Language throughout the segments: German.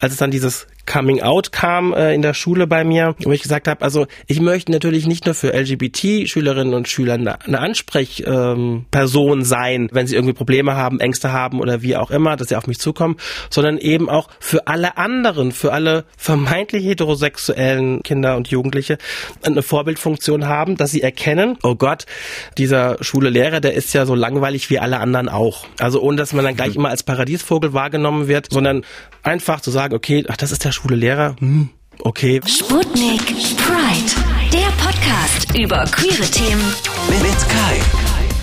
als es dann dieses Coming Out kam äh, in der Schule bei mir, wo ich gesagt habe, also ich möchte natürlich nicht nur für LGBT-Schülerinnen und Schüler eine, eine Ansprechperson ähm, sein, wenn sie irgendwie Probleme haben, Ängste haben oder wie auch immer, dass sie auf mich zukommen, sondern eben auch für alle anderen, für alle vermeintlich heterosexuellen Kinder und Jugendliche eine Vorbildfunktion haben, dass sie erkennen, oh Gott, dieser schwule Lehrer, der ist ja so langweilig wie alle anderen auch. Also ohne, dass man dann gleich immer als Paradiesvogel wahrgenommen wird, sondern einfach zu sagen, okay, ach, das ist der schwule Lehrer, hm, okay. Sputnik Pride, der Podcast über queere Themen mit Kai.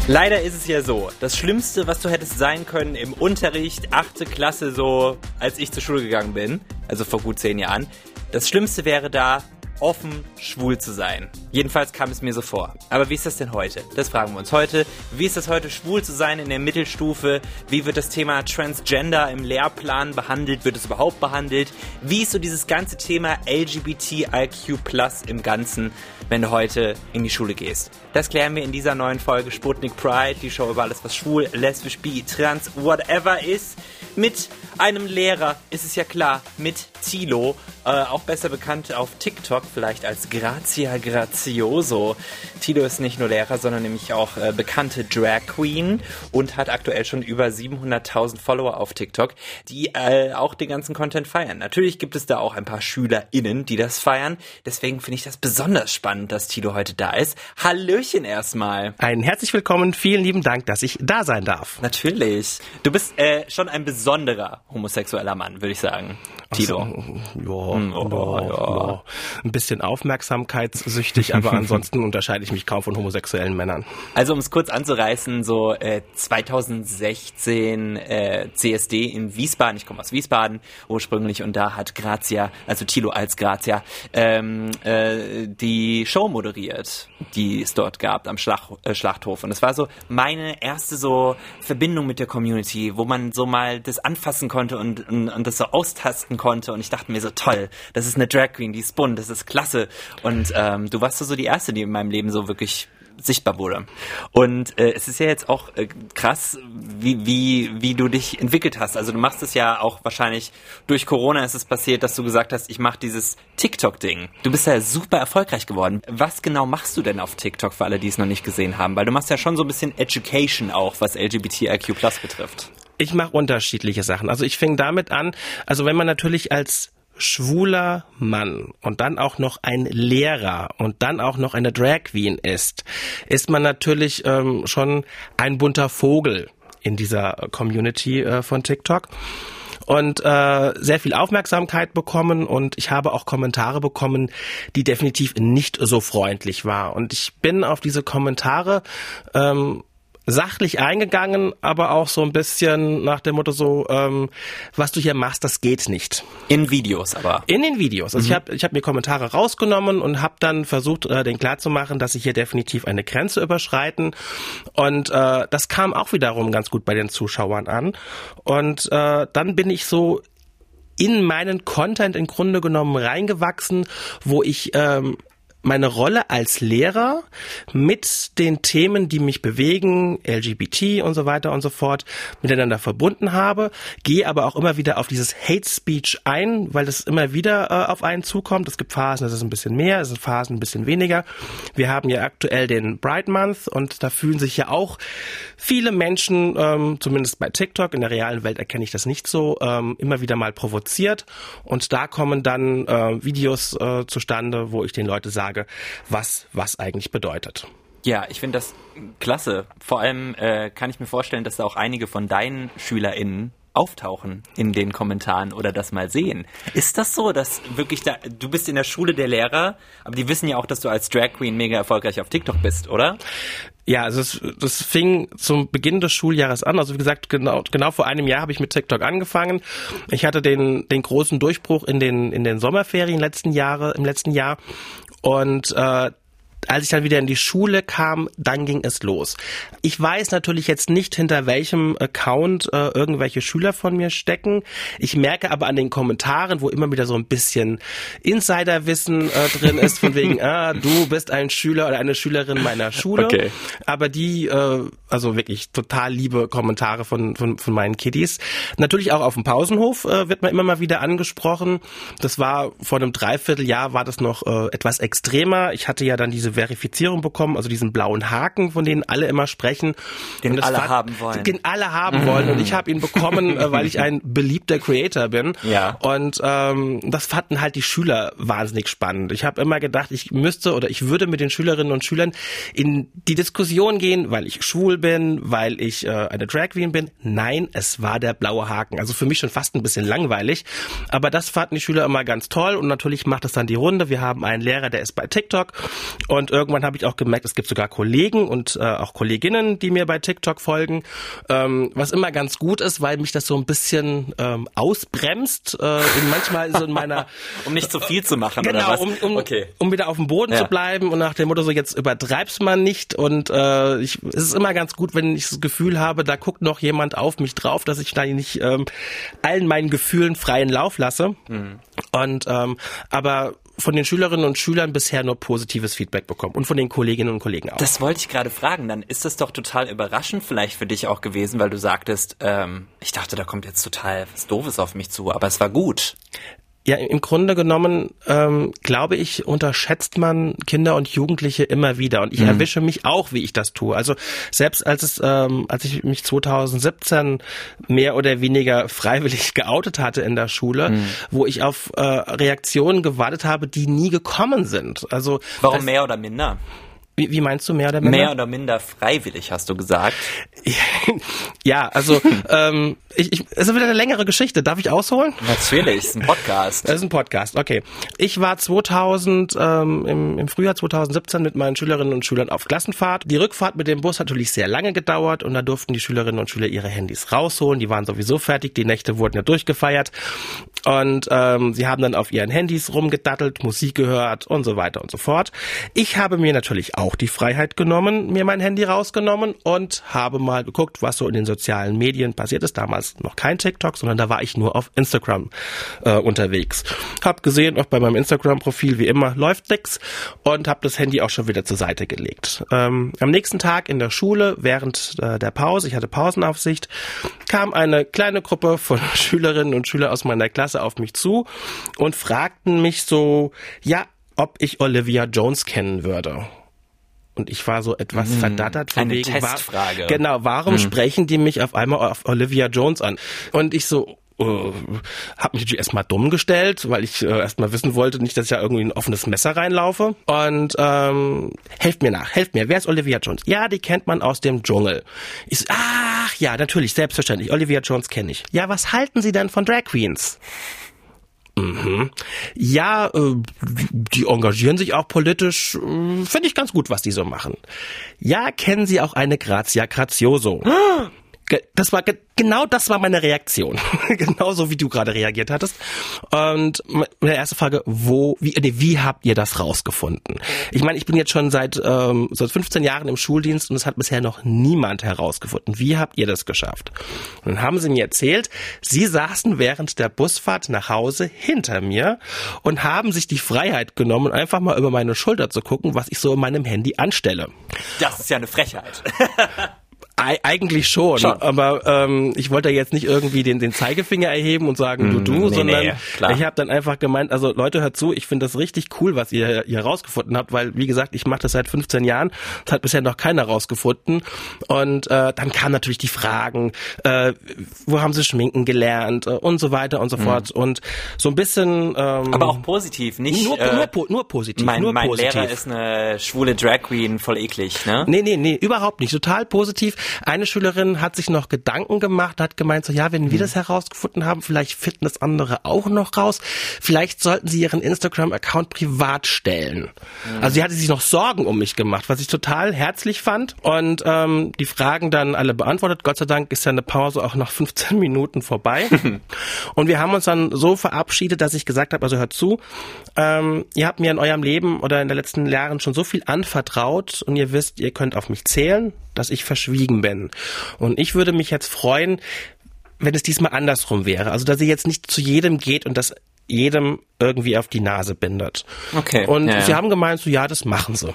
Leider ist es ja so, das Schlimmste, was du hättest sein können im Unterricht, achte Klasse so, als ich zur Schule gegangen bin, also vor gut zehn Jahren, das Schlimmste wäre da, offen schwul zu sein. Jedenfalls kam es mir so vor. Aber wie ist das denn heute? Das fragen wir uns heute. Wie ist es heute, schwul zu sein in der Mittelstufe? Wie wird das Thema Transgender im Lehrplan behandelt? Wird es überhaupt behandelt? Wie ist so dieses ganze Thema LGBTIQ Plus im Ganzen, wenn du heute in die Schule gehst? Das klären wir in dieser neuen Folge Sputnik Pride, die Show über alles, was schwul, lesbisch, bi, trans, whatever ist. Mit einem Lehrer, ist es ja klar, mit Tilo, äh, auch besser bekannt auf TikTok vielleicht als Grazia Grazioso. Tilo ist nicht nur Lehrer, sondern nämlich auch äh, bekannte Drag Queen und hat aktuell schon über 700.000 Follower auf TikTok, die äh, auch den ganzen Content feiern. Natürlich gibt es da auch ein paar SchülerInnen, die das feiern. Deswegen finde ich das besonders spannend, dass Tilo heute da ist. Hallöchen erstmal. Ein herzlich willkommen, vielen lieben Dank, dass ich da sein darf. Natürlich. Du bist äh, schon ein besonderer homosexueller Mann, würde ich sagen. Tilo. So, ja, hm, oh, ja, ja, ja, Ein bisschen aufmerksamkeitssüchtig, aber ansonsten unterscheide ich mich kaum von homosexuellen Männern. Also um es kurz anzureißen, so äh, 2016 äh, CSD in Wiesbaden, ich komme aus Wiesbaden ursprünglich und da hat Grazia, also Tilo als Grazia, ähm, äh, die Show moderiert, die es dort gab am Schlacht, äh, Schlachthof. Und es war so meine erste so Verbindung mit der Community, wo man so mal das anfassen konnte und, und, und das so austasten konnte. Und ich dachte mir so, toll, das ist eine Drag Queen, die ist bunt, das ist klasse. Und ähm, du warst so die erste, die in meinem Leben so wirklich sichtbar wurde. Und äh, es ist ja jetzt auch äh, krass, wie, wie, wie du dich entwickelt hast. Also du machst es ja auch wahrscheinlich durch Corona ist es passiert, dass du gesagt hast, ich mache dieses TikTok-Ding. Du bist ja super erfolgreich geworden. Was genau machst du denn auf TikTok für alle, die es noch nicht gesehen haben? Weil du machst ja schon so ein bisschen Education auch, was LGBTIQ Plus betrifft. Ich mache unterschiedliche Sachen. Also ich fing damit an, also wenn man natürlich als schwuler Mann und dann auch noch ein Lehrer und dann auch noch eine Drag Queen ist, ist man natürlich ähm, schon ein bunter Vogel in dieser Community äh, von TikTok und äh, sehr viel Aufmerksamkeit bekommen und ich habe auch Kommentare bekommen, die definitiv nicht so freundlich war. Und ich bin auf diese Kommentare ähm, sachlich eingegangen, aber auch so ein bisschen nach dem Motto so, ähm, was du hier machst, das geht nicht. In Videos aber. In den Videos. Also mhm. ich habe ich hab mir Kommentare rausgenommen und habe dann versucht, äh, den klarzumachen, dass ich hier definitiv eine Grenze überschreiten. Und äh, das kam auch wiederum ganz gut bei den Zuschauern an. Und äh, dann bin ich so in meinen Content im Grunde genommen reingewachsen, wo ich ähm, meine Rolle als Lehrer mit den Themen, die mich bewegen, LGBT und so weiter und so fort, miteinander verbunden habe, gehe aber auch immer wieder auf dieses Hate Speech ein, weil das immer wieder äh, auf einen zukommt. Es gibt Phasen, das ist ein bisschen mehr, es sind Phasen ein bisschen weniger. Wir haben ja aktuell den Bright Month und da fühlen sich ja auch viele Menschen, ähm, zumindest bei TikTok, in der realen Welt erkenne ich das nicht so, ähm, immer wieder mal provoziert und da kommen dann äh, Videos äh, zustande, wo ich den Leuten sage, Frage, was was eigentlich bedeutet. Ja, ich finde das klasse. Vor allem äh, kann ich mir vorstellen, dass da auch einige von deinen SchülerInnen auftauchen in den Kommentaren oder das mal sehen. Ist das so, dass wirklich da, du bist in der Schule der Lehrer, aber die wissen ja auch, dass du als Drag Queen mega erfolgreich auf TikTok bist, oder? Ja, also es, das fing zum Beginn des Schuljahres an. Also wie gesagt, genau, genau vor einem Jahr habe ich mit TikTok angefangen. Ich hatte den, den großen Durchbruch in den, in den Sommerferien letzten Jahre, im letzten Jahr und äh, Als ich dann wieder in die Schule kam, dann ging es los. Ich weiß natürlich jetzt nicht, hinter welchem Account äh, irgendwelche Schüler von mir stecken. Ich merke aber an den Kommentaren, wo immer wieder so ein bisschen Insiderwissen äh, drin ist, von wegen, ah, du bist ein Schüler oder eine Schülerin meiner Schule. Okay. Aber die, äh, also wirklich total liebe Kommentare von, von, von meinen Kiddies. Natürlich auch auf dem Pausenhof äh, wird man immer mal wieder angesprochen. Das war vor einem Dreivierteljahr war das noch äh, etwas extremer. Ich hatte ja dann diese Verifizierung bekommen, also diesen blauen Haken, von denen alle immer sprechen. Den alle fand- haben wollen. Den alle haben wollen. Und ich habe ihn bekommen, äh, weil ich ein beliebter Creator bin. Ja. Und ähm, das fanden halt die Schüler wahnsinnig spannend. Ich habe immer gedacht, ich müsste oder ich würde mit den Schülerinnen und Schülern in die Diskussion gehen, weil ich schwul bin, weil ich äh, eine Drag Queen bin. Nein, es war der blaue Haken. Also für mich schon fast ein bisschen langweilig. Aber das fanden die Schüler immer ganz toll und natürlich macht es dann die Runde. Wir haben einen Lehrer, der ist bei TikTok und irgendwann habe ich auch gemerkt, es gibt sogar Kollegen und äh, auch Kolleginnen, die mir bei TikTok folgen, ähm, was immer ganz gut ist, weil mich das so ein bisschen ähm, ausbremst. Äh, und manchmal so in meiner Um nicht zu viel zu machen, oder Genau, was? um, um, okay. um wieder auf dem Boden Ja. zu bleiben und nach dem Motto so, jetzt übertreib's man nicht und äh, ich, es ist immer ganz gut, wenn ich das Gefühl habe, da guckt noch jemand auf mich drauf, dass ich da nicht ähm, allen meinen Gefühlen freien Lauf lasse. Mhm. Und ähm, aber von den Schülerinnen und Schülern bisher nur positives Feedback bekommen und von den Kolleginnen und Kollegen auch. Das wollte ich gerade fragen. Dann ist das doch total überraschend vielleicht für dich auch gewesen, weil du sagtest, ähm, ich dachte, da kommt jetzt total was Doofes auf mich zu, aber es war gut. Ja, im Grunde genommen, ähm, glaube ich, unterschätzt man Kinder und Jugendliche immer wieder. Und ich erwische mich auch, wie ich das tue. Also selbst als es, ähm, als ich mich 2017 mehr oder weniger freiwillig geoutet hatte in der Schule, wo ich auf äh, Reaktionen gewartet habe, die nie gekommen sind. Also Warum mehr oder minder? Wie, wie meinst du mehr oder minder? Mehr oder minder freiwillig, hast du gesagt. ja, also ähm, ich, ich, es ist wieder eine längere Geschichte. Darf ich ausholen? Natürlich, ist ein Podcast. Das ist ein Podcast, okay. Ich war 2000, ähm, im, im Frühjahr 2017 mit meinen Schülerinnen und Schülern auf Klassenfahrt. Die Rückfahrt mit dem Bus hat natürlich sehr lange gedauert und da durften die Schülerinnen und Schüler ihre Handys rausholen. Die waren sowieso fertig, die Nächte wurden ja durchgefeiert. Und ähm, sie haben dann auf ihren Handys rumgedattelt, Musik gehört und so weiter und so fort. Ich habe mir natürlich auch die Freiheit genommen, mir mein Handy rausgenommen und habe mal geguckt, was so in den sozialen Medien passiert ist. Damals noch kein TikTok, sondern da war ich nur auf Instagram äh, unterwegs. Hab gesehen, auch bei meinem Instagram-Profil wie immer läuft nix und habe das Handy auch schon wieder zur Seite gelegt. Ähm, am nächsten Tag in der Schule, während äh, der Pause, ich hatte Pausenaufsicht, kam eine kleine Gruppe von Schülerinnen und Schülern aus meiner Klasse auf mich zu und fragten mich so, ja, ob ich Olivia Jones kennen würde. Und ich war so etwas verdattert von eine wegen, Testfrage. War, genau, warum sprechen die mich auf einmal auf Olivia Jones an? Und ich so, äh, hab mich natürlich erstmal dumm gestellt, weil ich äh, erstmal wissen wollte, nicht, dass ich da irgendwie in ein offenes Messer reinlaufe. Und ähm, helft mir nach, helft mir. Wer ist Olivia Jones? Ja, die kennt man aus dem Dschungel. Ich so, ach ja, natürlich, selbstverständlich. Olivia Jones kenne ich. Ja, was halten Sie denn von Drag Queens? Mhm. Ja, äh, die engagieren sich auch politisch. Äh, Finde ich ganz gut, was die so machen. Ja, kennen Sie auch eine Grazia Grazioso? Das war ge genau das war meine Reaktion, genauso wie du gerade reagiert hattest. Und meine erste Frage: Wo, wie, nee, wie habt ihr das rausgefunden? Ich meine, ich bin jetzt schon seit ähm, seit 15 Jahren im Schuldienst und es hat bisher noch niemand herausgefunden. Wie habt ihr das geschafft? Und dann haben sie mir erzählt, sie saßen während der Busfahrt nach Hause hinter mir und haben sich die Freiheit genommen, einfach mal über meine Schulter zu gucken, was ich so in meinem Handy anstelle. Das ist ja eine Frechheit. Ei- eigentlich schon, Schon. aber ähm, ich wollte jetzt nicht irgendwie den, den Zeigefinger erheben und sagen, du, du, Mm, nee, sondern nee, klar. ich habe dann einfach gemeint, also Leute, hört zu, ich finde das richtig cool, was ihr hier rausgefunden habt, weil, wie gesagt, ich mache das seit 15 Jahren, das hat bisher noch keiner rausgefunden und äh, dann kamen natürlich die Fragen, äh, wo haben sie Schminken gelernt äh, und so weiter und so fort und so ein bisschen... Ähm. Aber auch positiv, nicht nur, äh, nur, po- nur positiv, mein, nur mein positiv. Lehrer ist eine schwule Drag Queen, voll eklig, ne? Nee, nee, nee, überhaupt nicht. Total positiv. Eine Schülerin hat sich noch Gedanken gemacht, hat gemeint, so ja, wenn wir das herausgefunden haben, vielleicht finden das andere auch noch raus. Vielleicht sollten sie ihren Instagram-Account privat stellen. Also sie hatte sich noch Sorgen um mich gemacht, was ich total herzlich fand. Und ähm, die Fragen dann alle beantwortet. Gott sei Dank ist ja eine Pause auch nach 15 Minuten vorbei. und wir haben uns dann so verabschiedet, dass ich gesagt habe, also hört zu, ähm, ihr habt mir in eurem Leben oder in den letzten Jahren schon so viel anvertraut und ihr wisst, ihr könnt auf mich zählen, dass ich verschwiegen bin. Und ich würde mich jetzt freuen, wenn es diesmal andersrum wäre. Also, dass ihr jetzt nicht zu jedem geht und das jedem irgendwie auf die Nase bindet. Okay. Und ja, sie ja. haben gemeint, so ja, das machen sie.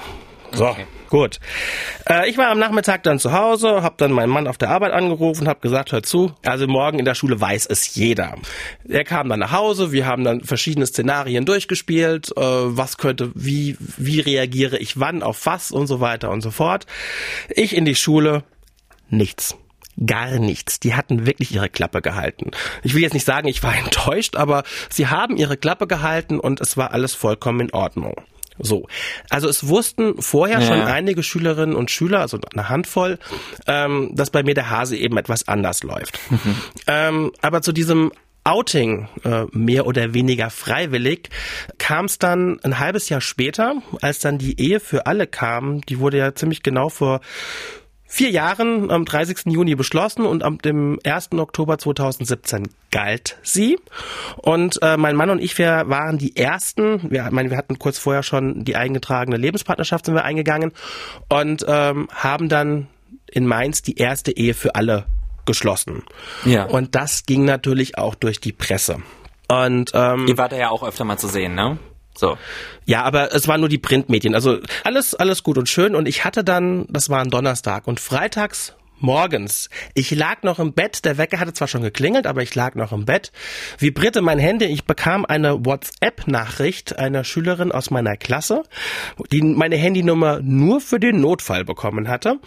So, Okay. gut. Äh, ich war am Nachmittag dann zu Hause, habe dann meinen Mann auf der Arbeit angerufen, habe gesagt, hör zu, also morgen in der Schule weiß es jeder. Er kam dann nach Hause, wir haben dann verschiedene Szenarien durchgespielt, äh, was könnte, wie, wie reagiere ich wann auf was und so weiter und so fort. Ich in die Schule, nichts. Gar nichts. Die hatten wirklich ihre Klappe gehalten. Ich will jetzt nicht sagen, ich war enttäuscht, aber sie haben ihre Klappe gehalten und es war alles vollkommen in Ordnung. So. Also es wussten vorher Ja. schon einige Schülerinnen und Schüler, also eine Handvoll, ähm, dass bei mir der Hase eben etwas anders läuft. ähm, aber zu diesem Outing, äh, mehr oder weniger freiwillig, kam es dann ein halbes Jahr später, als dann die Ehe für alle kam. Die wurde ja ziemlich genau vor vier Jahren am 30. Juni beschlossen und am dem 1. Oktober 2017 galt sie. Und äh, mein Mann und ich, wir waren die ersten, wir, ich meine, wir hatten kurz vorher schon die eingetragene Lebenspartnerschaft sind wir eingegangen und ähm, haben dann in Mainz die erste Ehe für alle geschlossen. Ja. Und das ging natürlich auch durch die Presse. Und ähm, Ihr wart ja auch öfter mal zu sehen, ne? So. ja, aber es waren nur die Printmedien. Also alles, alles gut und schön. Und ich hatte dann, das war ein Donnerstag und freitags morgens. Ich lag noch im Bett, der Wecker hatte zwar schon geklingelt, aber ich lag noch im Bett. Vibrierte mein Handy, ich bekam eine WhatsApp-Nachricht einer Schülerin aus meiner Klasse, die meine Handynummer nur für den Notfall bekommen hatte.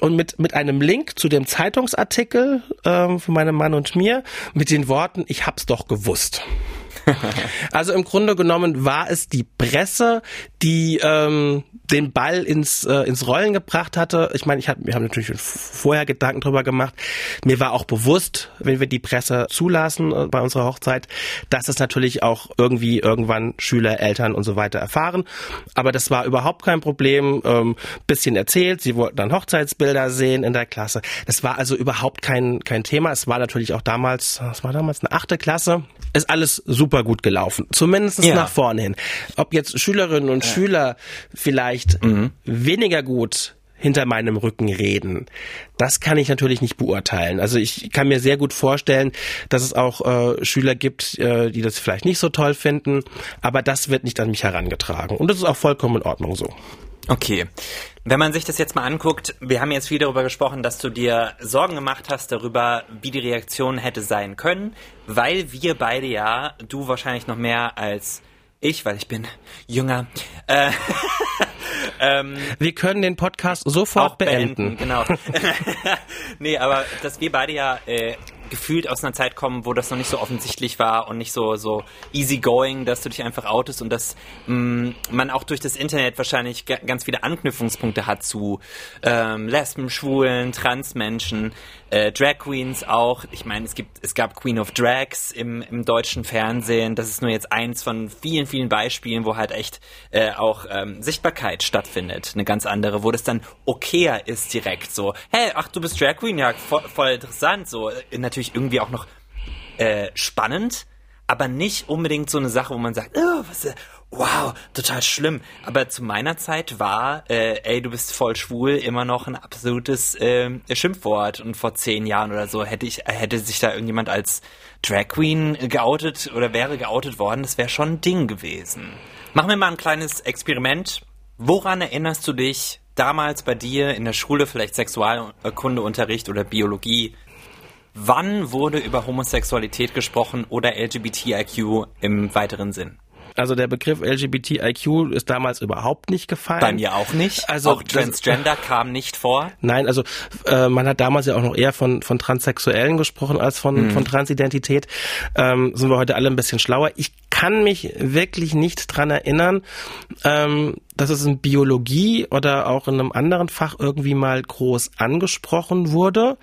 Und mit, mit einem Link zu dem Zeitungsartikel ähm, von meinem Mann und mir mit den Worten, ich hab's doch gewusst. Also im Grunde genommen war es die Presse, die ähm, den Ball ins, äh, ins Rollen gebracht hatte. Ich meine, ich hab, wir haben natürlich schon vorher Gedanken drüber gemacht. Mir war auch bewusst, wenn wir die Presse zulassen äh, bei unserer Hochzeit, dass es natürlich auch irgendwie irgendwann Schüler, Eltern und so weiter erfahren. Aber das war überhaupt kein Problem. Ähm, bisschen erzählt, sie wollten dann Hochzeitsbilder sehen in der Klasse. Das war also überhaupt kein, kein Thema. Es war natürlich auch damals, es war damals eine achte Klasse. Ist alles super gut gelaufen. Zumindest Ja. nach vorne hin. Ob jetzt Schülerinnen und Schüler vielleicht weniger gut hinter meinem Rücken reden. Das kann ich natürlich nicht beurteilen. Also ich kann mir sehr gut vorstellen, dass es auch äh, Schüler gibt, äh, die das vielleicht nicht so toll finden, aber das wird nicht an mich herangetragen. Und das ist auch vollkommen in Ordnung so. Okay. Wenn man sich das jetzt mal anguckt, wir haben jetzt viel darüber gesprochen, dass du dir Sorgen gemacht hast darüber, wie die Reaktion hätte sein können, weil wir beide ja, du wahrscheinlich noch mehr als ich, weil ich bin jünger, äh, Wir können den Podcast sofort auch beenden. beenden. Genau. nee, aber dass wir beide ja äh, gefühlt aus einer Zeit kommen, wo das noch nicht so offensichtlich war und nicht so so easy going, dass du dich einfach outest und dass mh, man auch durch das Internet wahrscheinlich ga- ganz viele Anknüpfungspunkte hat zu ähm, Lesben, Schwulen, Transmenschen, äh, Drag Queens auch. Ich meine, es es gab Queen of Drags im, im deutschen Fernsehen. Das ist nur jetzt eins von vielen vielen Beispielen, wo halt echt äh, auch ähm, Sichtbarkeit stattfindet. Eine ganz andere, wo das dann okayer ist direkt so. Hey, ach du bist Drag Queen, ja voll, voll interessant. So äh, natürlich irgendwie auch noch äh, spannend, aber nicht unbedingt so eine Sache, wo man sagt, oh, was, äh, wow, total schlimm. Aber zu meiner Zeit war, äh, ey, du bist voll schwul, immer noch ein absolutes äh, Schimpfwort. Und vor zehn Jahren oder so hätte ich, hätte sich da irgendjemand als Drag Queen geoutet oder wäre geoutet worden, das wäre schon ein Ding gewesen. Machen wir mal ein kleines Experiment. Woran erinnerst du dich damals bei dir in der Schule, vielleicht Sexualkundeunterricht oder Biologie? Wann wurde über Homosexualität gesprochen oder LGBTIQ im weiteren Sinn? Also der Begriff LGBTIQ ist damals überhaupt nicht gefallen. Bei mir auch nicht. Also auch Transgender kam nicht vor. Nein, also äh, man hat damals ja auch noch eher von, von Transsexuellen gesprochen als von, Mhm. von Transidentität. Ähm, sind wir heute alle ein bisschen schlauer. Ich kann mich wirklich nicht dran erinnern, ähm, dass es in Biologie oder auch in einem anderen Fach irgendwie mal groß angesprochen wurde.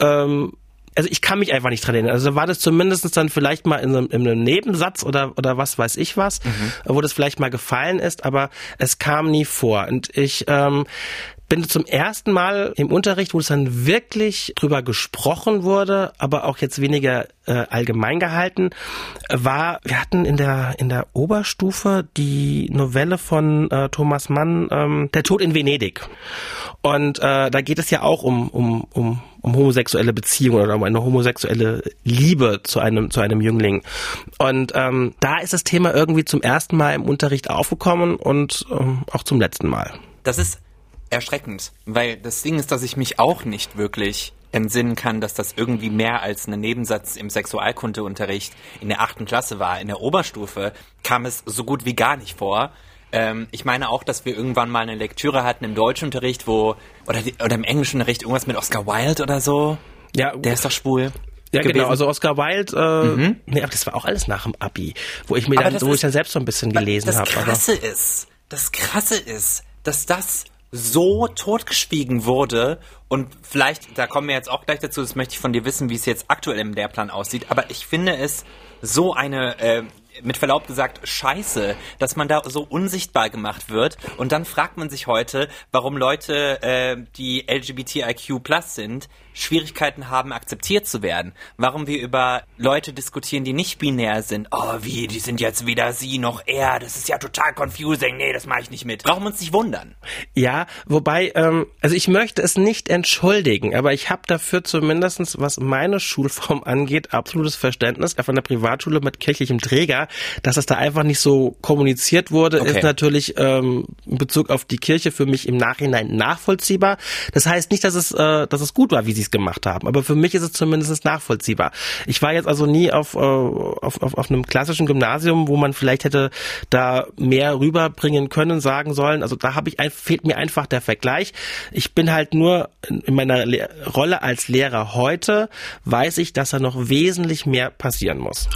Ähm, also ich kann mich einfach nicht dran erinnern. Also war das zumindest dann vielleicht mal in einem, in einem Nebensatz oder, oder was weiß ich was, mhm. wo das vielleicht mal gefallen ist, aber es kam nie vor. Und ich ähm, bin zum ersten Mal im Unterricht, wo es dann wirklich drüber gesprochen wurde, aber auch jetzt weniger äh, allgemein gehalten, war, wir hatten in der, in der Oberstufe die Novelle von äh, Thomas Mann, ähm, Der Tod in Venedig. Und äh, da geht es ja auch um, um, um, um homosexuelle Beziehungen oder um eine homosexuelle Liebe zu einem, zu einem Jüngling. Und ähm, da ist das Thema irgendwie zum ersten Mal im Unterricht aufgekommen und ähm, auch zum letzten Mal. Das ist erschreckend, weil das Ding ist, dass ich mich auch nicht wirklich entsinnen kann, dass das irgendwie mehr als ein Nebensatz im Sexualkundeunterricht in der achten Klasse war. In der Oberstufe kam es so gut wie gar nicht vor. Ähm, ich meine auch, dass wir irgendwann mal eine Lektüre hatten im Deutschunterricht, wo, oder, oder im Englischunterricht irgendwas mit Oscar Wilde oder so. Ja. Der ist doch schwul. Ja, gewesen. genau. Also Oscar Wilde, äh, mhm. nee, aber das war auch alles nach dem Abi, wo ich mir dann, wo ist, ich dann selbst so ein bisschen gelesen habe. Das Krasse hab, ist, das Krasse ist, dass das so totgeschwiegen wurde und vielleicht, da kommen wir jetzt auch gleich dazu, das möchte ich von dir wissen, wie es jetzt aktuell im Lehrplan aussieht, aber ich finde es so eine, äh, mit Verlaub gesagt, scheiße, dass man da so unsichtbar gemacht wird. Und dann fragt man sich heute, warum Leute, äh, die LGBTIQ plus sind, Schwierigkeiten haben, akzeptiert zu werden. Warum wir über Leute diskutieren, die nicht binär sind. Oh, wie, die sind jetzt weder sie noch er. Das ist ja total confusing. Nee, das mache ich nicht mit. Brauchen wir uns nicht wundern. Ja, wobei, ähm, also ich möchte es nicht entschuldigen, aber ich habe dafür zumindestens, was meine Schulform angeht, absolutes Verständnis. Von der Privatschule mit kirchlichem Träger, dass es da einfach nicht so kommuniziert wurde, okay. ist natürlich ähm, in Bezug auf die Kirche für mich im Nachhinein nachvollziehbar. Das heißt nicht, dass es, äh, dass es gut war, wie sie es gemacht haben. Aber für mich ist es zumindest nachvollziehbar. Ich war jetzt also nie auf, äh, auf, auf, auf einem klassischen Gymnasium, wo man vielleicht hätte da mehr rüberbringen können, sagen sollen. Also da habe ich fehlt mir einfach der Vergleich. Ich bin halt nur in meiner Le Rolle als Lehrer heute, weiß ich, dass da noch wesentlich mehr passieren muss.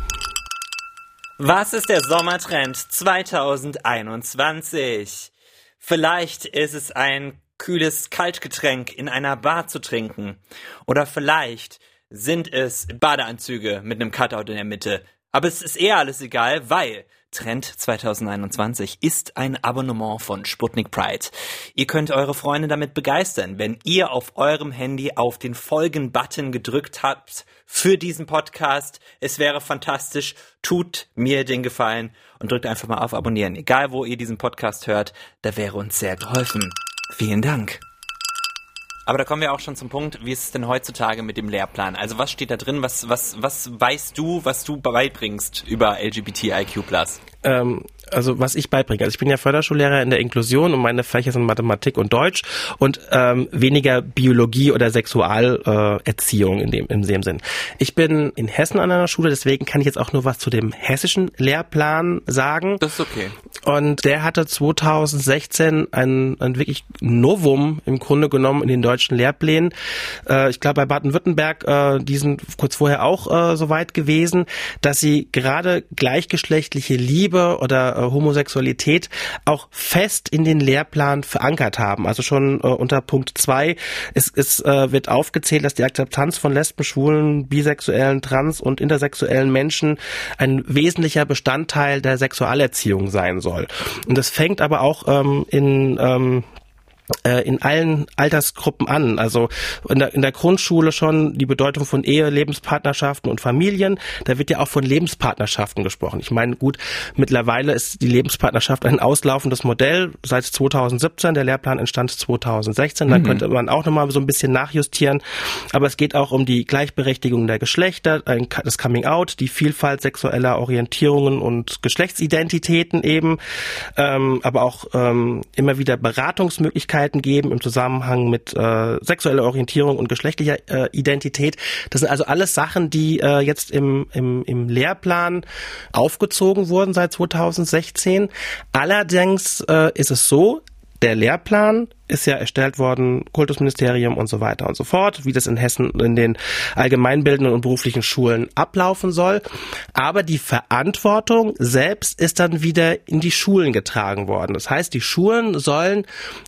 Was ist der Sommertrend 2021? Vielleicht ist es ein kühles Kaltgetränk in einer Bar zu trinken. Oder vielleicht sind es Badeanzüge mit einem Cutout in der Mitte. Aber es ist eher alles egal, weil Trend 2021 ist ein Abonnement von Sputnik Pride. Ihr könnt eure Freunde damit begeistern, wenn ihr auf eurem Handy auf den Folgen-Button gedrückt habt für diesen Podcast. Es wäre fantastisch. Tut mir den Gefallen und drückt einfach mal auf Abonnieren. Egal wo ihr diesen Podcast hört, da wäre uns sehr geholfen. Vielen Dank. Aber da kommen wir auch schon zum Punkt, wie ist es denn heutzutage mit dem Lehrplan? Also was steht da drin? Was, was, was weißt du, was du beibringst über LGBTIQ+. Ähm, also was ich beibringe. Also ich bin ja Förderschullehrer in der Inklusion und meine Fächer sind Mathematik und Deutsch und ähm, weniger Biologie oder Sexualerziehung äh, in dem in dem Sinn. Ich bin in Hessen an einer Schule, deswegen kann ich jetzt auch nur was zu dem hessischen Lehrplan sagen. Das ist okay. Und der hatte 2016 ein, ein wirklich Novum im Grunde genommen in den deutschen Lehrplänen. Äh, ich glaube bei Baden-Württemberg, äh, die sind kurz vorher auch äh, so weit gewesen, dass sie gerade gleichgeschlechtliche Liebe oder Homosexualität auch fest in den Lehrplan verankert haben. Also schon äh, unter Punkt zwei ist, ist, äh, wird aufgezählt, dass die Akzeptanz von Lesben, Schwulen, Bisexuellen, Trans- und intersexuellen Menschen ein wesentlicher Bestandteil der Sexualerziehung sein soll. Und das fängt aber auch ähm, in ähm, äh, in allen Altersgruppen an. Also in der, in der Grundschule schon die Bedeutung von Ehe, Lebenspartnerschaften und Familien. Da wird ja auch von Lebenspartnerschaften gesprochen. Ich meine, gut, mittlerweile ist die Lebenspartnerschaft ein auslaufendes Modell seit 2017. Der Lehrplan entstand 2016. Da mhm. könnte man auch nochmal so ein bisschen nachjustieren. Aber es geht auch um die Gleichberechtigung der Geschlechter, das Coming Out, die Vielfalt sexueller Orientierungen und Geschlechtsidentitäten eben, ähm, aber auch ähm, immer wieder Beratungsmöglichkeiten Möglichkeiten geben im Zusammenhang mit äh, sexueller Orientierung und geschlechtlicher äh, Identität. Das sind also alles Sachen, die äh, jetzt im, im, im Lehrplan aufgezogen wurden seit 2016. Allerdings äh, ist es so, der Lehrplan ist ja erstellt worden, Kultusministerium und so weiter und so fort, wie das in Hessen in den allgemeinbildenden und beruflichen Schulen ablaufen soll. Aber die Verantwortung selbst ist dann wieder in die Schulen getragen worden. Das heißt, die Schulen sollen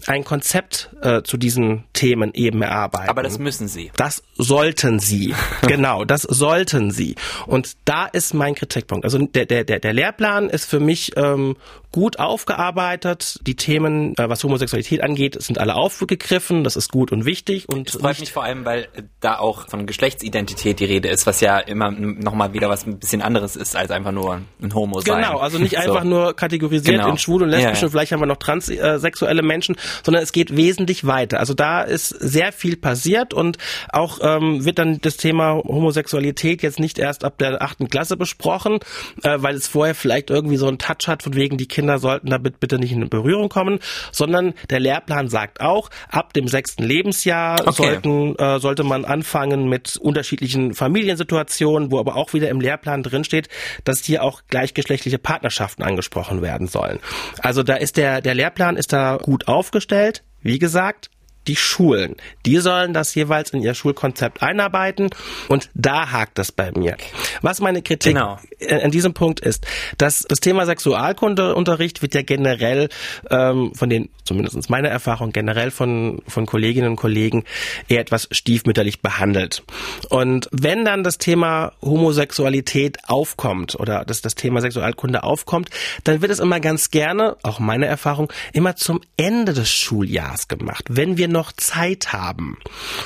ein Konzept äh, zu diesen Themen eben erarbeiten. Aber das müssen sie. Das sollten sie. genau, das sollten sie. Und da ist mein Kritikpunkt. Also der, der, der, der Lehrplan ist für mich ähm, gut aufgearbeitet. Die Themen, äh, was Homosexualität angeht, sind alle aufgegriffen. Das ist gut und wichtig. Und es freut mich vor allem, weil da auch von Geschlechtsidentität die Rede ist, was ja immer nochmal wieder was ein bisschen anderes ist als einfach nur ein Homo sein. Genau, also nicht einfach so. nur kategorisiert genau. in schwul und lesbisch ja, ja. vielleicht haben wir noch transsexuelle Menschen, sondern es geht wesentlich weiter. Also da ist sehr viel passiert und auch ähm, wird dann das Thema Homosexualität jetzt nicht erst ab der achten Klasse besprochen, äh, weil es vorher vielleicht irgendwie so einen Touch hat, von wegen die Kinder sollten damit bitte nicht in Berührung kommen, sondern der Lehrplan sagt auch, ab dem sechsten Lebensjahr okay. sollten, äh, sollte man anfangen mit unterschiedlichen Familiensituationen, wo aber auch wieder im Lehrplan drinsteht, dass hier auch gleichgeschlechtliche Partnerschaften angesprochen werden sollen. Also da ist der, der Lehrplan ist da gut aufgestellt. Wie gesagt, die Schulen. Die sollen das jeweils in ihr Schulkonzept einarbeiten und da hakt es bei mir. Was meine Kritik genau. an diesem Punkt ist, dass das Thema Sexualkundeunterricht wird ja generell ähm, von den, zumindest meine Erfahrung, generell von, von Kolleginnen und Kollegen eher etwas stiefmütterlich behandelt. Und wenn dann das Thema Homosexualität aufkommt oder dass das Thema Sexualkunde aufkommt, dann wird es immer ganz gerne, auch meine Erfahrung, immer zum Ende des Schuljahrs gemacht. Wenn wir noch Zeit haben.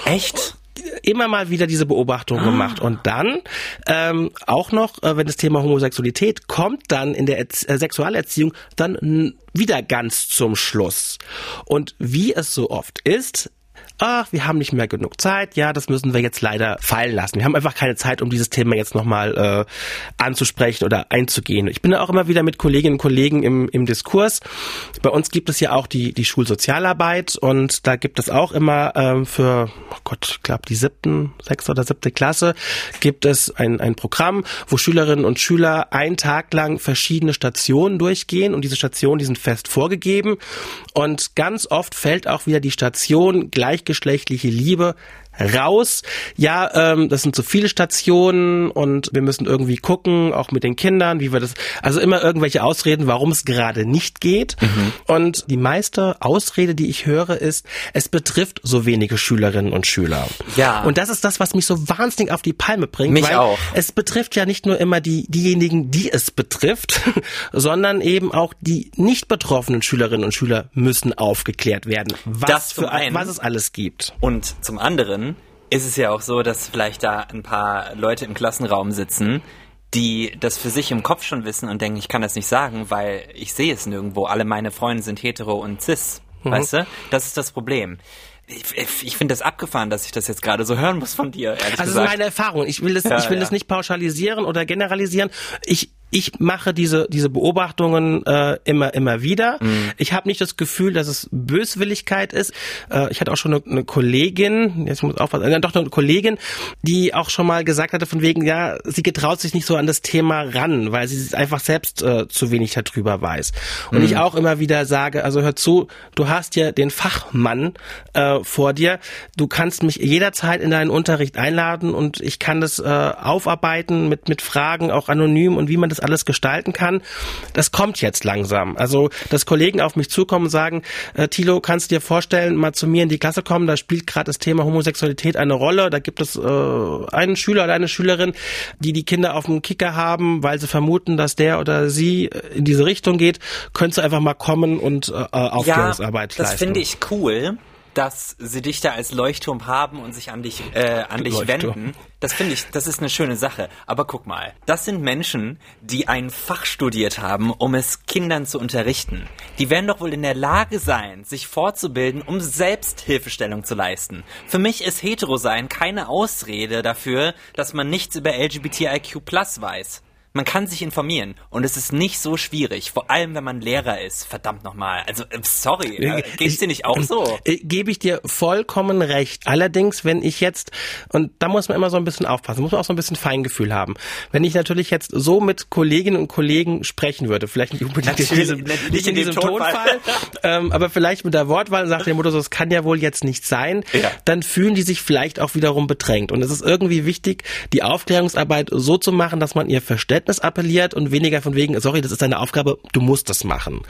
Echt? immer mal wieder diese Beobachtung ah. gemacht und dann ähm, auch noch, äh, wenn das Thema Homosexualität kommt, dann in der Erz äh, Sexualerziehung dann wieder ganz zum Schluss. Und wie es so oft ist, ach, wir haben nicht mehr genug Zeit, ja, das müssen wir jetzt leider fallen lassen. Wir haben einfach keine Zeit, um dieses Thema jetzt nochmal äh, anzusprechen oder einzugehen. Ich bin da auch immer wieder mit Kolleginnen und Kollegen im, im Diskurs. Bei uns gibt es ja auch die, die Schulsozialarbeit und da gibt es auch immer ähm, für, oh Gott, ich glaube die siebten, sechste oder siebte Klasse, gibt es ein, ein Programm, wo Schülerinnen und Schüler einen Tag lang verschiedene Stationen durchgehen und diese Stationen, die sind fest vorgegeben und ganz oft fällt auch wieder die Station gleichgeschlechtliche Liebe raus. Ja, ähm, das sind so viele Stationen und wir müssen irgendwie gucken, auch mit den Kindern, wie wir das, also immer irgendwelche Ausreden, warum es gerade nicht geht. Mhm. Und die meiste Ausrede, die ich höre, ist, es betrifft so wenige Schülerinnen und Schüler. Ja. Und das ist das, was mich so wahnsinnig auf die Palme bringt. Mich weil auch. Es betrifft ja nicht nur immer die, diejenigen, die es betrifft, sondern eben auch die nicht betroffenen Schülerinnen und Schüler müssen aufgeklärt werden. Was, das für ein, was es alles gibt. Und zum anderen ist es ja auch so, dass vielleicht da ein paar Leute im Klassenraum sitzen, die das für sich im Kopf schon wissen und denken, ich kann das nicht sagen, weil ich sehe es nirgendwo. Alle meine Freunde sind hetero und cis. Mhm. Weißt du? Das ist das Problem. Ich, ich finde das abgefahren, dass ich das jetzt gerade so hören muss von dir. Ehrlich also gesagt. das ist meine Erfahrung. Ich will das, ja, ich will ja. das nicht pauschalisieren oder generalisieren. Ich ich mache diese diese Beobachtungen äh, immer immer wieder. Mhm. Ich habe nicht das Gefühl, dass es Böswilligkeit ist. Äh, ich hatte auch schon eine, eine Kollegin, jetzt muss ich aufpassen, äh, doch eine Kollegin, die auch schon mal gesagt hatte von wegen, ja, sie getraut sich nicht so an das Thema ran, weil sie einfach selbst äh, zu wenig darüber weiß. Und mhm. ich auch immer wieder sage, also hör zu, du hast ja den Fachmann äh, vor dir, du kannst mich jederzeit in deinen Unterricht einladen und ich kann das äh, aufarbeiten mit mit Fragen auch anonym und wie man das alles gestalten kann. Das kommt jetzt langsam. Also, dass Kollegen auf mich zukommen und sagen, äh, Thilo, kannst du dir vorstellen, mal zu mir in die Klasse kommen, da spielt gerade das Thema Homosexualität eine Rolle. Da gibt es äh, einen Schüler oder eine Schülerin, die die Kinder auf dem Kicker haben, weil sie vermuten, dass der oder sie in diese Richtung geht. Könntest du einfach mal kommen und äh, Aufklärungsarbeit ja, das leisten. Das finde ich cool dass sie dich da als Leuchtturm haben und sich an dich, äh, an dich wenden. Das finde ich, das ist eine schöne Sache. Aber guck mal, das sind Menschen, die ein Fach studiert haben, um es Kindern zu unterrichten. Die werden doch wohl in der Lage sein, sich fortzubilden, um selbst Hilfestellung zu leisten. Für mich ist Hetero sein keine Ausrede dafür, dass man nichts über LGBTIQ+ weiß. Man kann sich informieren und es ist nicht so schwierig, vor allem wenn man Lehrer ist. Verdammt nochmal. Also, äh, sorry, äh, geht's dir nicht auch so? Äh, Gebe ich dir vollkommen recht. Allerdings, wenn ich jetzt, und da muss man immer so ein bisschen aufpassen, muss man auch so ein bisschen Feingefühl haben. Wenn ich natürlich jetzt so mit Kolleginnen und Kollegen sprechen würde, vielleicht nicht unbedingt in diesem, nicht in diesem Tonfall, ähm, aber vielleicht mit der Wortwahl sagt der Mutter so, es kann ja wohl jetzt nicht sein, Ja. dann fühlen die sich vielleicht auch wiederum bedrängt. Und es ist irgendwie wichtig, die Aufklärungsarbeit so zu machen, dass man ihr Verständnis appelliert und weniger von wegen, sorry, das ist deine Aufgabe, du musst das machen.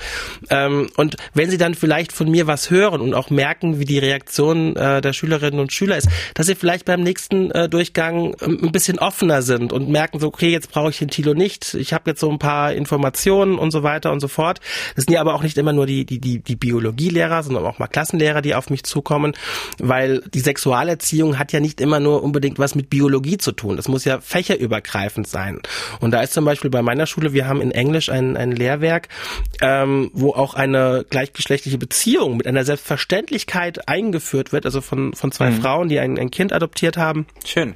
Ähm, und wenn sie dann vielleicht von mir was hören und auch merken, wie die Reaktion äh, der Schülerinnen und Schüler ist, dass sie vielleicht beim nächsten äh, Durchgang ähm, ein bisschen offener sind und merken so, okay, jetzt brauche ich den Tilo nicht, ich habe jetzt so ein paar Informationen und so weiter und so fort. Das sind ja aber auch nicht immer nur die, die, die, die Biologielehrer, sondern auch mal Klassenlehrer, die auf mich zukommen, weil die Sexualerziehung hat ja nicht immer nur unbedingt was mit Biologie zu tun. Das muss ja fächerübergreifend sein. Und da ist zum Beispiel bei meiner Schule, wir haben in Englisch ein, ein Lehrwerk, ähm, wo auch eine gleichgeschlechtliche Beziehung mit einer Selbstverständlichkeit eingeführt wird, also von, von zwei Frauen, die ein, ein Kind adoptiert haben. Schön.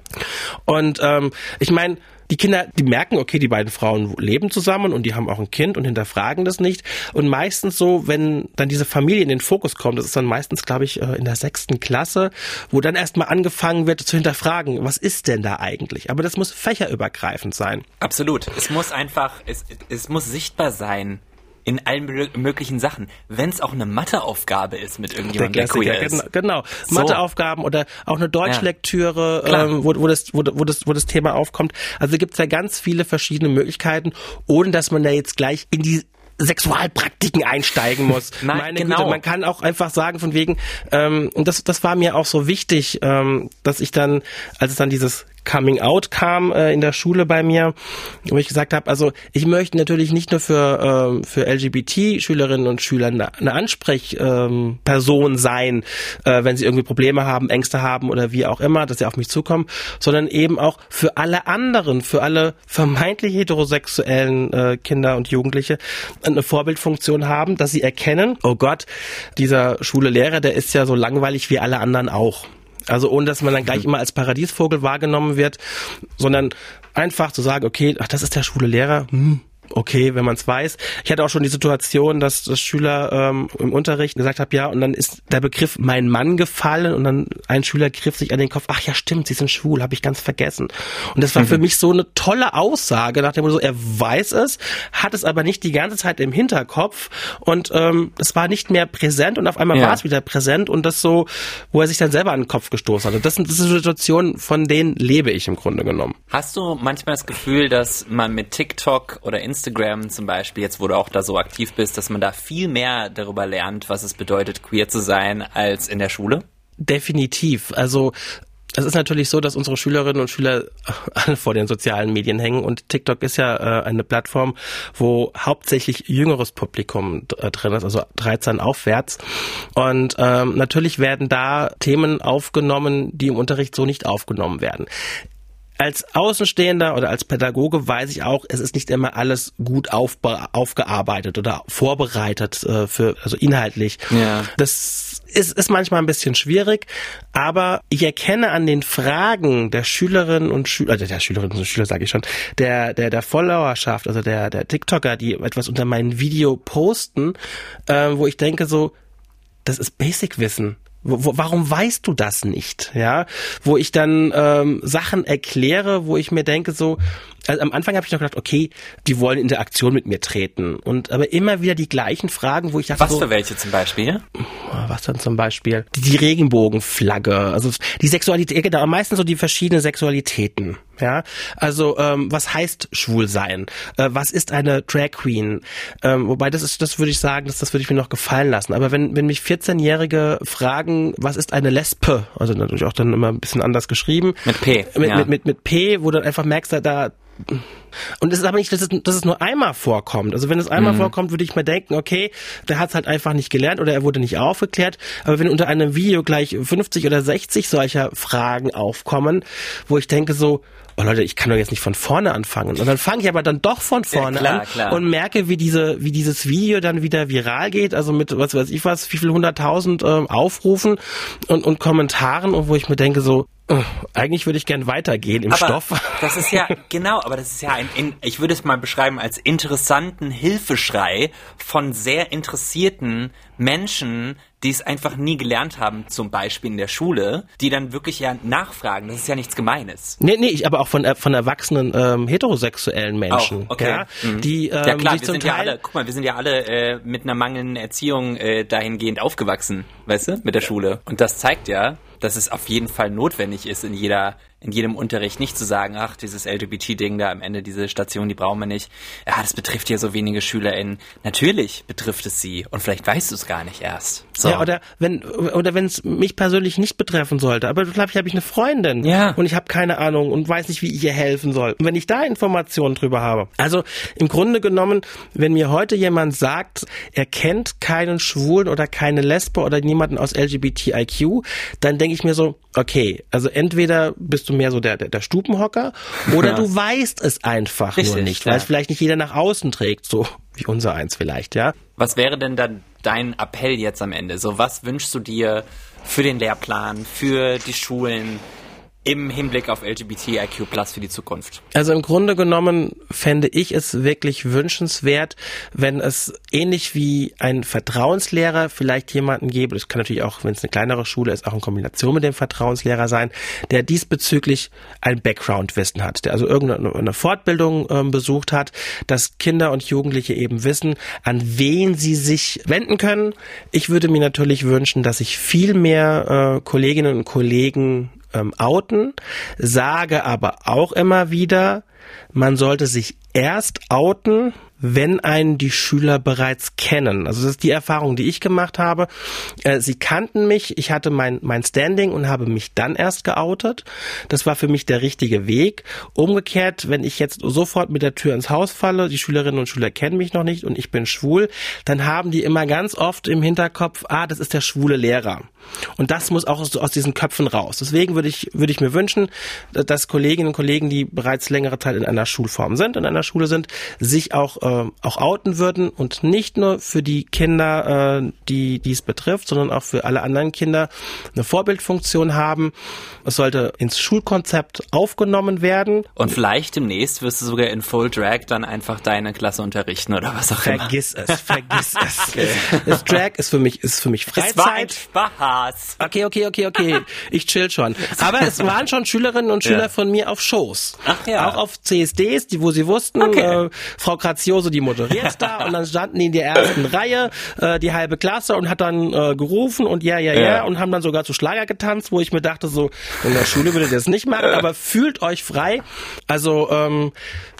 Und ähm, ich meine, die Kinder, die merken, okay, die beiden Frauen leben zusammen und die haben auch ein Kind und hinterfragen das nicht. Und meistens so, wenn dann diese Familie in den Fokus kommt, das ist dann meistens, glaube ich, äh, in der sechsten Klasse, wo dann erstmal angefangen wird zu hinterfragen, was ist denn da eigentlich? Aber das muss fächerübergreifend sein. Absolut. Es muss einfach, es, es muss sichtbar sein in allen mö- möglichen Sachen. Wenn es auch eine Matheaufgabe ist mit irgendjemandem, der, queer ist. Genau, genau. So. Matheaufgaben oder auch eine Deutschlektüre, Klar. ähm, wo, wo, das, wo, wo, das, wo das Thema aufkommt. Also gibt es ja ganz viele verschiedene Möglichkeiten, ohne dass man da jetzt gleich in die Sexualpraktiken einsteigen muss. Nein, Meine genau. Güte, man kann auch einfach sagen von wegen, ähm, und das, das war mir auch so wichtig, ähm, dass ich dann, als es dann dieses Coming Out kam äh, in der Schule bei mir, wo ich gesagt habe, also ich möchte natürlich nicht nur für, ähm, für LGBT-Schülerinnen und Schüler eine, eine Ansprechperson Person sein, äh, wenn sie irgendwie Probleme haben, Ängste haben oder wie auch immer, dass sie auf mich zukommen, sondern eben auch für alle anderen, für alle vermeintlich heterosexuellen äh, Kinder und Jugendliche eine Vorbildfunktion haben, dass sie erkennen, oh Gott, dieser schwule Lehrer, der ist ja so langweilig wie alle anderen auch. Also ohne, dass man dann gleich immer als Paradiesvogel wahrgenommen wird, sondern einfach zu sagen, okay, ach, das ist der schwule Lehrer, hm, okay, wenn man es weiß. Ich hatte auch schon die Situation, dass das Schüler ähm, im Unterricht gesagt haben, ja, und dann ist der Begriff mein Mann gefallen und dann ein Schüler griff sich an den Kopf, ach ja, stimmt, sie sind schwul, habe ich ganz vergessen. Und das war für mich so eine tolle Aussage, nach dem Motto, so, er weiß es, hat es aber nicht die ganze Zeit im Hinterkopf und ähm, es war nicht mehr präsent und auf einmal Ja. war es wieder präsent und das so, wo er sich dann selber an den Kopf gestoßen hatte. Das sind, das sind Situationen, von denen lebe ich im Grunde genommen. Hast du manchmal das Gefühl, dass man mit TikTok oder Instagram zum Beispiel, jetzt wo du auch da so aktiv bist, dass man da viel mehr darüber lernt, was es bedeutet, queer zu sein, als in der Schule? Definitiv. Also es ist natürlich so, dass unsere Schülerinnen und Schüler alle vor den sozialen Medien hängen und TikTok ist ja äh, eine Plattform, wo hauptsächlich jüngeres Publikum äh, drin ist, also 13 aufwärts. Und ähm, natürlich werden da Themen aufgenommen, die im Unterricht so nicht aufgenommen werden. Als Außenstehender oder als Pädagoge weiß ich auch, es ist nicht immer alles gut aufgearbeitet oder vorbereitet äh, für, also inhaltlich. Ja. Das ist, ist manchmal ein bisschen schwierig, aber ich erkenne an den Fragen der Schülerinnen und Schüler, äh, der Schülerinnen und Schüler sage ich schon, der, der, der Followerschaft, also der, der TikToker, die etwas unter meinem Video posten, äh, wo ich denke so, das ist Basic-Wissen. Wo, wo, warum weißt du das nicht? Ja, wo ich dann ähm, Sachen erkläre, wo ich mir denke so, also am Anfang habe ich noch gedacht, okay, die wollen in Interaktion mit mir treten und aber immer wieder die gleichen Fragen, wo ich dachte Was so, für welche zum Beispiel? was dann zum Beispiel? Die, die Regenbogenflagge, also die Sexualität, genau, am meisten so die verschiedenen Sexualitäten. Ja, also ähm, was heißt schwul sein? Äh, was ist eine Drag Queen? Ähm, wobei das ist, das würde ich sagen, das, das würde ich mir noch gefallen lassen. Aber wenn wenn mich 14-Jährige fragen, was ist eine Lesbe? Also natürlich auch dann immer ein bisschen anders geschrieben. Mit P, Mit, ja. mit, mit, mit P, wo du einfach merkst, da, da und es ist aber nicht, dass es, dass es nur einmal vorkommt. Also wenn es einmal vorkommt, würde ich mir denken, okay, der hat es halt einfach nicht gelernt oder er wurde nicht aufgeklärt. Aber wenn unter einem Video gleich 50 oder 60 solcher Fragen aufkommen, wo ich denke so, oh Leute, ich kann doch jetzt nicht von vorne anfangen. Und dann fange ich aber dann doch von vorne klar, an klar. und merke, wie diese, wie dieses Video dann wieder viral geht, also mit was weiß ich was, wie viel hunderttausend ähm, Aufrufen und, und Kommentaren und wo ich mir denke so, Eigentlich würde ich gern weitergehen im aber Stoff. Das ist ja, genau, aber das ist ja ein, in, ich würde es mal beschreiben als interessanten Hilfeschrei von sehr interessierten Menschen, die es einfach nie gelernt haben, zum Beispiel in der Schule, die dann wirklich ja nachfragen. Das ist ja nichts Gemeines. Nee, nee, ich, aber auch von, äh, von erwachsenen ähm, heterosexuellen Menschen. Auch, okay. Ja, Mhm. die, ähm, ja klar, wir sind ja Teil alle, guck mal, wir sind ja alle äh, mit einer mangelnden Erziehung äh, dahingehend aufgewachsen, weißt du, mit der Schule. Und das zeigt ja, dass es auf jeden Fall notwendig ist, in jeder, in jedem Unterricht nicht zu sagen, ach, dieses LGBT-Ding da am Ende, diese Station, die brauchen wir nicht. Ja, das betrifft ja so wenige SchülerInnen. Natürlich betrifft es sie und vielleicht weißt du es gar nicht erst. So. Ja, oder wenn oder wenn es mich persönlich nicht betreffen sollte, aber vielleicht habe ich eine Freundin Ja. und ich habe keine Ahnung und weiß nicht, wie ich ihr helfen soll. Und wenn ich da Informationen drüber habe. Also im Grunde genommen, wenn mir heute jemand sagt, er kennt keinen Schwulen oder keine Lesbe oder niemanden aus LGBTIQ, dann denke ich mir so, okay, also entweder bist du mehr so der der, der Stubenhocker oder Ja. du weißt es einfach Richtig, nur nicht, ja. weil es vielleicht nicht jeder nach außen trägt, so wie unser eins vielleicht, ja. Was wäre denn dann dein Appell jetzt am Ende? So, was wünschst du dir für den Lehrplan, für die Schulen im Hinblick auf LGBTIQ Plus für die Zukunft? Also im Grunde genommen fände ich es wirklich wünschenswert, wenn es ähnlich wie ein Vertrauenslehrer vielleicht jemanden gäbe, das kann natürlich auch, wenn es eine kleinere Schule ist, auch in Kombination mit dem Vertrauenslehrer sein, der diesbezüglich ein Background-Wissen hat, der also irgendeine eine Fortbildung ähm, besucht hat, dass Kinder und Jugendliche eben wissen, an wen sie sich wenden können. Ich würde mir natürlich wünschen, dass sich viel mehr äh, Kolleginnen und Kollegen ähm, outen, sage aber auch immer wieder, man sollte sich erst outen, wenn einen die Schüler bereits kennen. Also das ist die Erfahrung, die ich gemacht habe. Äh, sie kannten mich, ich hatte mein, mein Standing und habe mich dann erst geoutet. Das war für mich der richtige Weg. Umgekehrt, wenn ich jetzt sofort mit der Tür ins Haus falle, die Schülerinnen und Schüler kennen mich noch nicht und ich bin schwul, dann haben die immer ganz oft im Hinterkopf, ah, das ist der schwule Lehrer. Und das muss auch aus diesen Köpfen raus. Deswegen würde ich, würde ich mir wünschen, dass Kolleginnen und Kollegen, die bereits längere Zeit in einer Schulform sind, in einer Schule sind, sich auch, äh, auch outen würden und nicht nur für die Kinder, äh, die dies betrifft, sondern auch für alle anderen Kinder eine Vorbildfunktion haben. Es sollte ins Schulkonzept aufgenommen werden. Und vielleicht demnächst wirst du sogar in Full Drag dann einfach deine Klasse unterrichten oder was auch immer. Vergiss es, vergiss es. Das Drag ist für mich, ist für mich Es war ein Freizeit. Spaß. Okay, okay, okay, okay. Ich chill schon. Aber es waren schon Schülerinnen und Schüler Ja. von mir auf Shows. Ach ja. Auch auf CSDs, die, wo sie wussten, Okay. äh, Frau Grazioso, die moderiert da und dann standen die in der ersten Reihe, äh, die halbe Klasse und hat dann äh, gerufen und ja, ja, ja, Ja. und haben dann sogar zu Schlager getanzt, wo ich mir dachte, so, in der Schule würdet ihr das nicht machen, aber fühlt euch frei. Also, ähm,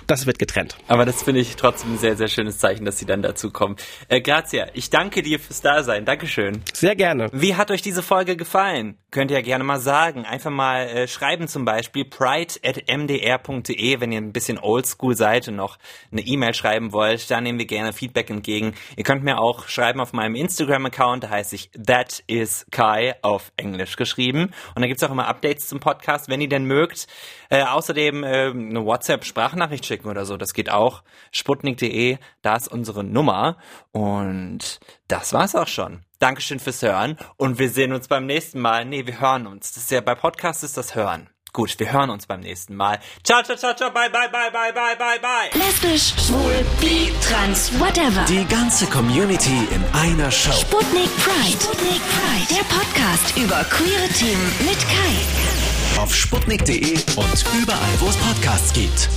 das wird getrennt. Aber das finde ich trotzdem ein sehr, sehr schönes Zeichen, dass sie dann dazu kommen. Äh, Grazia, ich danke dir fürs Dasein. Dankeschön. Sehr gerne. Wie hat euch diese Folge gefallen? Könnt ihr ja gerne mal sagen. Einfach mal äh, schreiben zum Beispiel pride.mdr.de, wenn ihr ein bisschen oldschool seid und noch eine E-Mail schreiben wollt. Da nehmen wir gerne Feedback entgegen. Ihr könnt mir auch schreiben auf meinem Instagram-Account, da heißt ich That is Kai auf Englisch geschrieben. Und da gibt's auch immer Updates zum Podcast, wenn ihr denn mögt. Äh, außerdem äh, eine WhatsApp-Sprachnachricht schicken oder so, das geht auch. Sputnik.de, da ist unsere Nummer. Und das war's auch schon. Dankeschön fürs Hören und wir sehen uns beim nächsten Mal. Nee, wir hören uns. Das ist ja bei Podcasts ist das Hören. Gut, wir hören uns beim nächsten Mal. Ciao, ciao, ciao, ciao, bye, bye, bye, bye, bye, bye, bye. Lesbisch, schwul, bi, trans, whatever. Die ganze Community in einer Show. Sputnik Pride. Sputnik Pride. Der Podcast über queere Themen mit Kai. Auf sputnik.de und überall, wo es Podcasts gibt.